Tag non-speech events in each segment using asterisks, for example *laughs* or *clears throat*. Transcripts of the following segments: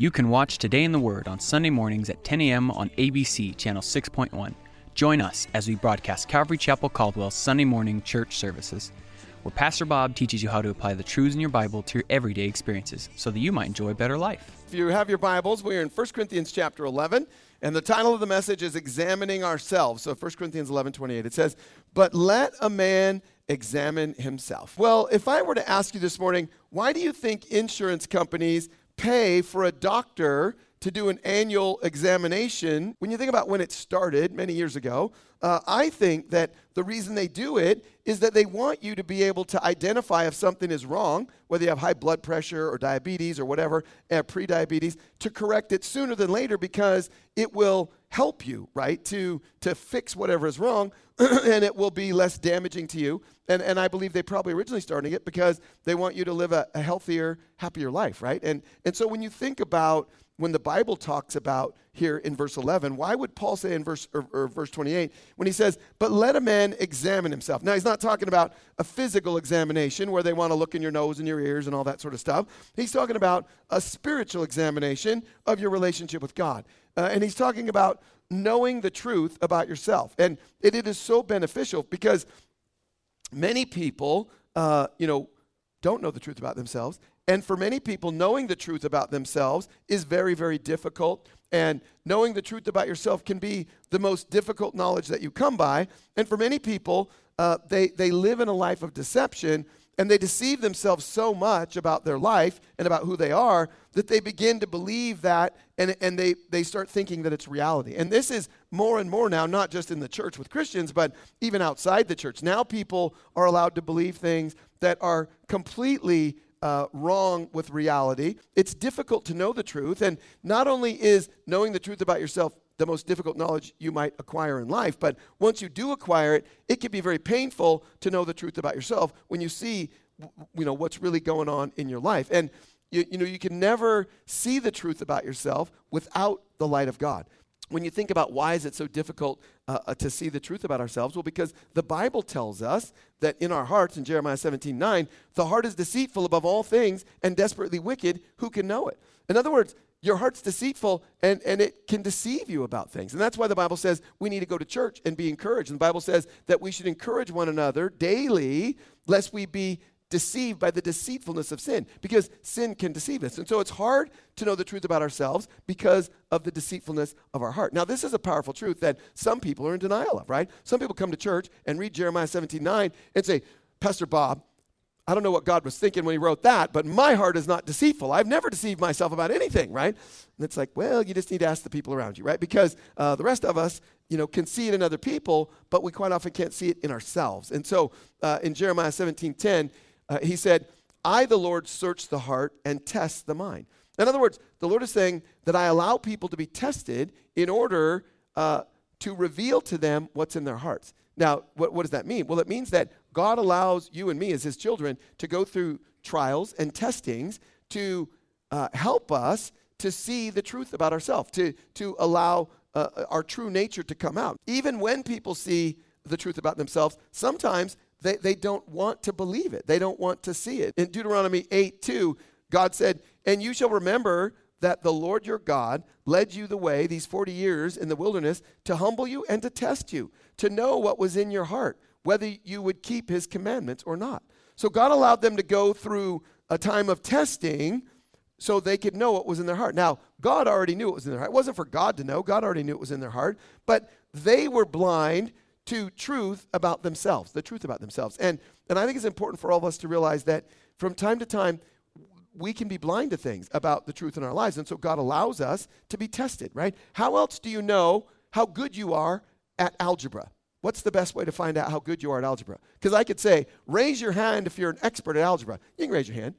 You can watch Today in the Word on Sunday mornings at 10 a.m. on ABC Channel 6.1. Join us as we broadcast Calvary Chapel Caldwell's Sunday morning church services, where Pastor Bob teaches you how to apply the truths in your Bible to your everyday experiences so that you might enjoy a better life. If you have your Bibles, we're in 1 Corinthians chapter 11, and the title of the message is Examining Ourselves. So 1 Corinthians 11 28, it says, But let a man examine himself. Well, if I were to ask you this morning, why do you think insurance companies pay for a doctor to do an annual examination. When you think about when it started many years ago, uh, I think that the reason they do it is that they want you to be able to identify if something is wrong, whether you have high blood pressure or diabetes or whatever, uh, pre-diabetes, to correct it sooner than later because it will help you, right, to to fix whatever is wrong, *clears throat* and it will be less damaging to you. And and I believe they probably originally started it because they want you to live a, a healthier, happier life, right? And and so when you think about when the Bible talks about here in verse 11, why would Paul say in verse or, or, verse 28 when he says, "But let a man examine himself"? Now he's not talking about a physical examination where they want to look in your nose and your ears and all that sort of stuff. He's talking about a spiritual examination of your relationship with God, uh, and he's talking about knowing the truth about yourself. And it, it is so beneficial because many people, uh, you know, don't know the truth about themselves and for many people, knowing the truth about themselves is very, very difficult. And knowing the truth about yourself can be the most difficult knowledge that you come by. And for many people, uh, they, they live in a life of deception and they deceive themselves so much about their life and about who they are that they begin to believe that and, and they, they start thinking that it's reality. And this is more and more now, not just in the church with Christians, but even outside the church. Now people are allowed to believe things that are completely uh, wrong with reality. It's difficult to know the truth. And not only is knowing the truth about yourself the most difficult knowledge you might acquire in life, but once you do acquire it, it can be very painful to know the truth about yourself when you see you know what's really going on in your life. And you, you know you can never see the truth about yourself without the light of God. When you think about why is it so difficult uh, uh, to see the truth about ourselves? Well because the bible tells us that in our hearts in jeremiah 17 9 the heart is deceitful above all things and desperately wicked. Who can know it? In other words your heart's deceitful and, and it can deceive you about things. And that's why the Bible says we need to go to church and be encouraged. And the Bible says that we should encourage one another daily, lest we be deceived by the deceitfulness of sin because sin can deceive us. And so it's hard to know the truth about ourselves because of the deceitfulness of our heart. Now, this is a powerful truth that some people are in denial of, right? Some people come to church and read Jeremiah 17 9 and say, Pastor Bob, I don't know what God was thinking when he wrote that, but my heart is not deceitful. I've never deceived myself about anything, right? And it's like, well, you just need to ask the people around you, right? Because uh, the rest of us, you know, can see it in other people, but we quite often can't see it in ourselves. And so uh, in Jeremiah 17 10, uh, he said, I, the Lord, search the heart and test the mind. In other words, the Lord is saying that I allow people to be tested in order uh, to reveal to them what's in their hearts. Now, what, what does that mean? Well, it means that God allows you and me as his children to go through trials and testings to uh, help us to see the truth about ourselves, to, to allow uh, our true nature to come out. Even when people see the truth about themselves, sometimes they, they don't want to believe it. They don't want to see it. In Deuteronomy 8 2, God said, And you shall remember that the Lord your God led you the way these 40 years in the wilderness to humble you and to test you, to know what was in your heart, whether you would keep his commandments or not. So God allowed them to go through a time of testing so they could know what was in their heart. Now, God already knew what was in their heart. It wasn't for God to know, God already knew it was in their heart, but they were blind to truth about themselves, the truth about themselves. And, and I think it's important for all of us to realize that from time to time, we can be blind to things about the truth in our lives. And so God allows us to be tested, right? How else do you know how good you are at algebra? What's the best way to find out how good you are at algebra? Because I could say, raise your hand if you're an expert at algebra. You can raise your hand.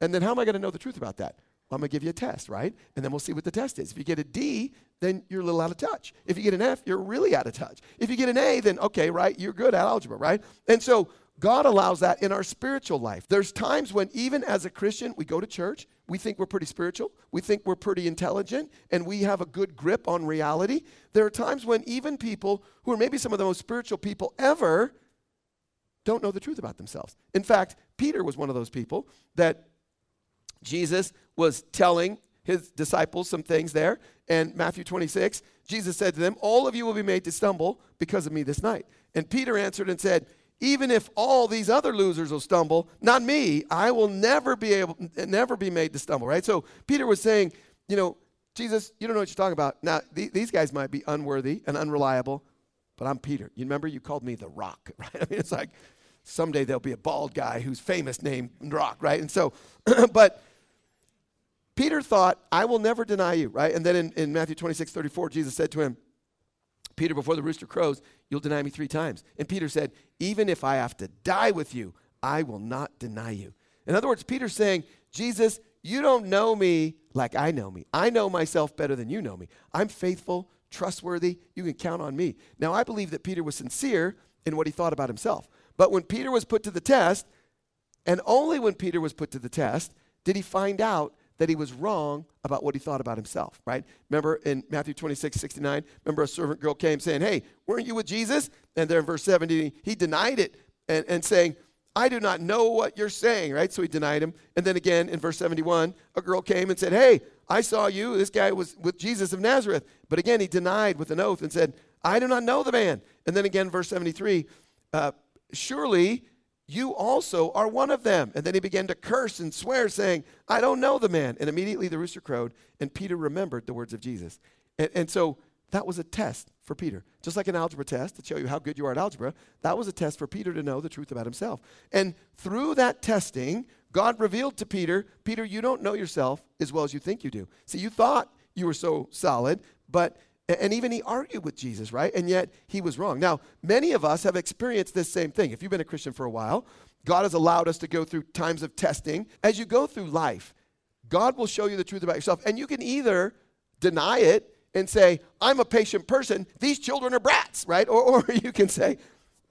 And then how am I going to know the truth about that? I'm going to give you a test, right? And then we'll see what the test is. If you get a D, then you're a little out of touch. If you get an F, you're really out of touch. If you get an A, then okay, right? You're good at algebra, right? And so God allows that in our spiritual life. There's times when, even as a Christian, we go to church, we think we're pretty spiritual, we think we're pretty intelligent, and we have a good grip on reality. There are times when even people who are maybe some of the most spiritual people ever don't know the truth about themselves. In fact, Peter was one of those people that Jesus was telling his disciples some things there. And Matthew 26, Jesus said to them, All of you will be made to stumble because of me this night. And Peter answered and said, even if all these other losers will stumble, not me, I will never be able, never be made to stumble, right? So Peter was saying, you know, Jesus, you don't know what you're talking about. Now, th- these guys might be unworthy and unreliable, but I'm Peter. You remember you called me the rock, *laughs* right? I mean, it's like someday there'll be a bald guy who's famous named Rock, right? And so, *clears throat* but Peter thought, I will never deny you, right? And then in, in Matthew 26, 34, Jesus said to him, Peter, before the rooster crows, you'll deny me three times. And Peter said, Even if I have to die with you, I will not deny you. In other words, Peter's saying, Jesus, you don't know me like I know me. I know myself better than you know me. I'm faithful, trustworthy. You can count on me. Now, I believe that Peter was sincere in what he thought about himself. But when Peter was put to the test, and only when Peter was put to the test, did he find out that he was wrong about what he thought about himself, right? Remember in Matthew 26, 69, remember a servant girl came saying, Hey, weren't you with Jesus? And there in verse 70, he denied it and, and saying, I do not know what you're saying, right? So he denied him. And then again in verse 71, a girl came and said, Hey, I saw you. This guy was with Jesus of Nazareth. But again, he denied with an oath and said, I do not know the man. And then again, verse 73, uh, surely you also are one of them. And then he began to curse and swear, saying, I don't know the man. And immediately the rooster crowed, and Peter remembered the words of Jesus. And, and so that was a test for Peter. Just like an algebra test to show you how good you are at algebra, that was a test for Peter to know the truth about himself. And through that testing, God revealed to Peter, Peter, you don't know yourself as well as you think you do. See, you thought you were so solid, but and even he argued with Jesus, right? And yet he was wrong. Now, many of us have experienced this same thing. If you've been a Christian for a while, God has allowed us to go through times of testing. As you go through life, God will show you the truth about yourself. And you can either deny it and say, I'm a patient person, these children are brats, right? Or, or *laughs* you can say,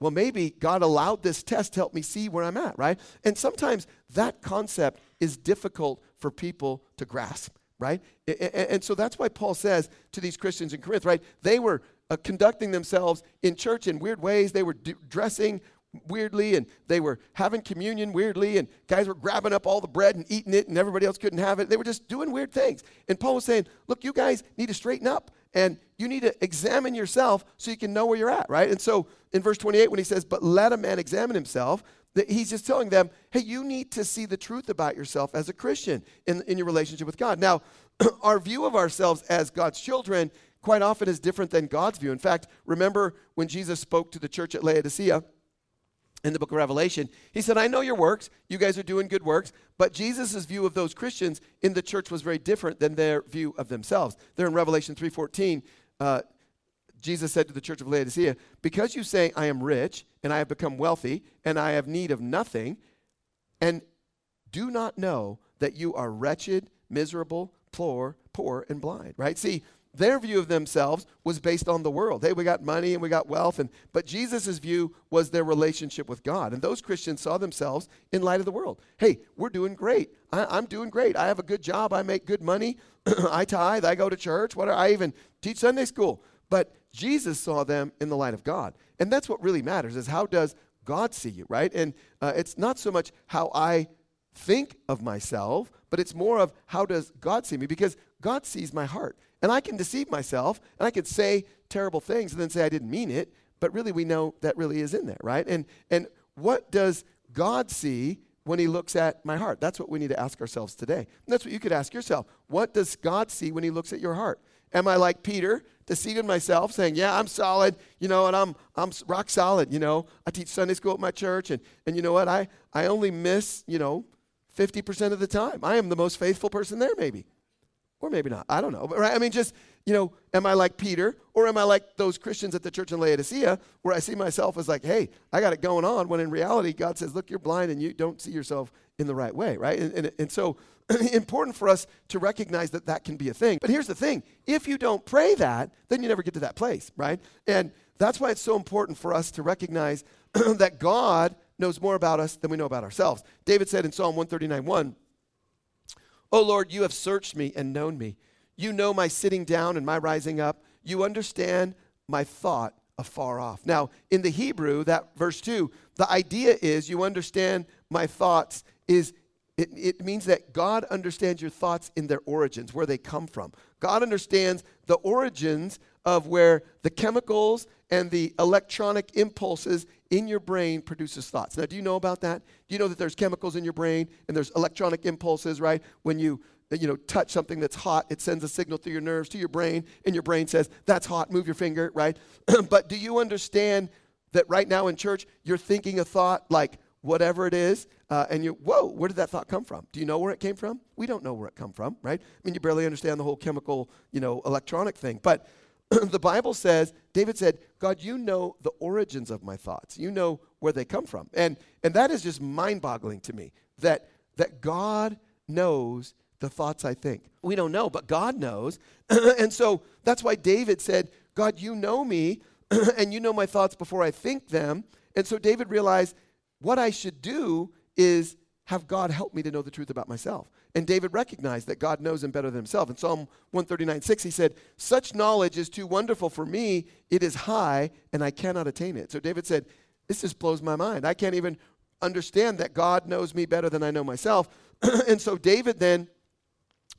well, maybe God allowed this test to help me see where I'm at, right? And sometimes that concept is difficult for people to grasp right? And so that's why Paul says to these Christians in Corinth, right? They were uh, conducting themselves in church in weird ways. They were d- dressing weirdly and they were having communion weirdly and guys were grabbing up all the bread and eating it and everybody else couldn't have it. They were just doing weird things. And Paul was saying, look, you guys need to straighten up and you need to examine yourself so you can know where you're at, right? And so in verse 28 when he says, but let a man examine himself, he's just telling them, hey, you need to see the truth about yourself as a Christian in, in your relationship with God. Now, *clears throat* our view of ourselves as God's children quite often is different than God's view. In fact, remember when Jesus spoke to the church at Laodicea in the book of Revelation, he said, I know your works. You guys are doing good works. But Jesus' view of those Christians in the church was very different than their view of themselves. There in Revelation 3.14, uh, Jesus said to the church of Laodicea, Because you say, I am rich, and I have become wealthy, and I have need of nothing, and do not know that you are wretched, miserable, poor, poor, and blind, right? See, their view of themselves was based on the world. Hey, we got money and we got wealth, and but Jesus' view was their relationship with God. And those Christians saw themselves in light of the world. Hey, we're doing great. I, am doing great. I have a good job. I make good money. *clears throat* I tithe. I go to church. What I even teach Sunday school. But Jesus saw them in the light of God. And that's what really matters is how does God see you, right? And uh, it's not so much how I think of myself, but it's more of how does God see me? Because God sees my heart. And I can deceive myself and I can say terrible things and then say I didn't mean it, but really we know that really is in there, right? And and what does God see when he looks at my heart? That's what we need to ask ourselves today. And that's what you could ask yourself. What does God see when he looks at your heart? Am I like Peter, deceiving myself, saying, "Yeah, I'm solid, you know, and I'm I'm rock solid, you know. I teach Sunday school at my church, and and you know what? I I only miss, you know, 50% of the time. I am the most faithful person there, maybe, or maybe not. I don't know. But right? I mean, just you know, am I like Peter, or am I like those Christians at the church in Laodicea, where I see myself as like, "Hey, I got it going on," when in reality, God says, "Look, you're blind, and you don't see yourself in the right way, right? And, and, and so *clears throat* important for us to recognize that that can be a thing. But here's the thing if you don't pray that, then you never get to that place, right? And that's why it's so important for us to recognize *clears throat* that God knows more about us than we know about ourselves. David said in Psalm 139 1, Oh Lord, you have searched me and known me. You know my sitting down and my rising up. You understand my thought afar off. Now, in the Hebrew, that verse 2, the idea is you understand my thoughts is it, it means that God understands your thoughts in their origins, where they come from. God understands the origins of where the chemicals and the electronic impulses in your brain produces thoughts. Now, do you know about that? Do you know that there's chemicals in your brain and there's electronic impulses, right? When you you know touch something that's hot, it sends a signal through your nerves to your brain, and your brain says, "That's hot. Move your finger," right? *clears throat* but do you understand that right now in church you're thinking a thought like whatever it is, uh, and you, whoa, where did that thought come from? Do you know where it came from? We don't know where it come from, right? I mean, you barely understand the whole chemical, you know, electronic thing. But *clears throat* the Bible says, David said, God, you know the origins of my thoughts. You know where they come from. And, and that is just mind-boggling to me, that, that God knows the thoughts I think. We don't know, but God knows. *clears throat* and so that's why David said, God, you know me, *clears throat* and you know my thoughts before I think them. And so David realized what I should do is have God help me to know the truth about myself. And David recognized that God knows him better than himself. In Psalm 139 6, he said, Such knowledge is too wonderful for me. It is high, and I cannot attain it. So David said, This just blows my mind. I can't even understand that God knows me better than I know myself. *clears throat* and so David then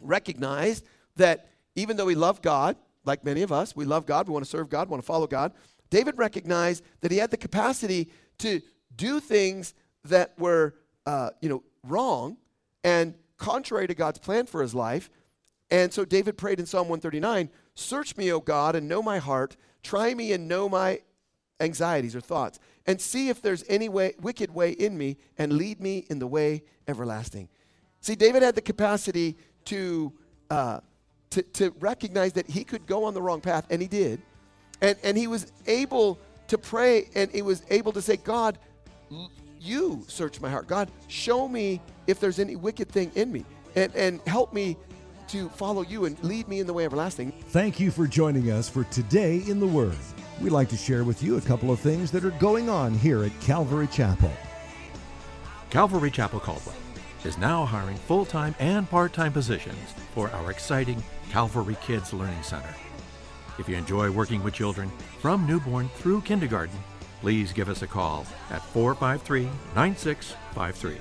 recognized that even though he loved God, like many of us, we love God, we want to serve God, want to follow God. David recognized that he had the capacity to do things that were, uh, you know, wrong and contrary to God's plan for his life. And so David prayed in Psalm 139 Search me, O God, and know my heart. Try me and know my anxieties or thoughts, and see if there's any way, wicked way in me, and lead me in the way everlasting. See, David had the capacity to, uh, to, to recognize that he could go on the wrong path, and he did. And, and he was able to pray, and he was able to say, God, you search my heart. God, show me if there's any wicked thing in me and, and help me to follow you and lead me in the way everlasting. Thank you for joining us for Today in the Word. We'd like to share with you a couple of things that are going on here at Calvary Chapel. Calvary Chapel Caldwell is now hiring full time and part time positions for our exciting Calvary Kids Learning Center. If you enjoy working with children from newborn through kindergarten, please give us a call at 453 9653.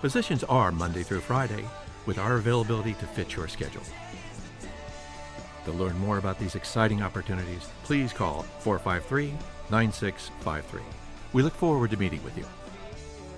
Positions are Monday through Friday with our availability to fit your schedule. To learn more about these exciting opportunities, please call 453 9653. We look forward to meeting with you.